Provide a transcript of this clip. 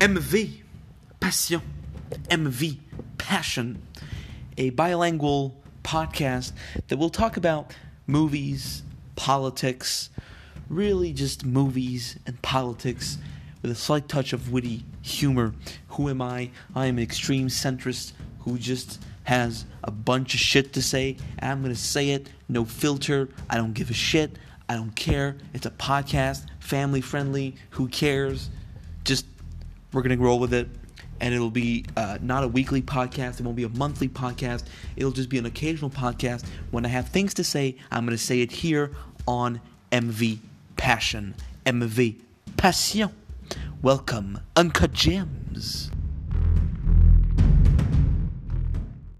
MV, Passion, MV, Passion, a bilingual podcast that will talk about movies, politics, really just movies and politics with a slight touch of witty humor. Who am I? I am an extreme centrist who just has a bunch of shit to say, and I'm gonna say it, no filter. I don't give a shit. I don't care. It's a podcast, family friendly. Who cares? Just we're gonna roll with it, and it'll be uh, not a weekly podcast. It won't be a monthly podcast. It'll just be an occasional podcast. When I have things to say, I'm gonna say it here on MV Passion. MV Passion. Welcome, Uncut Gems.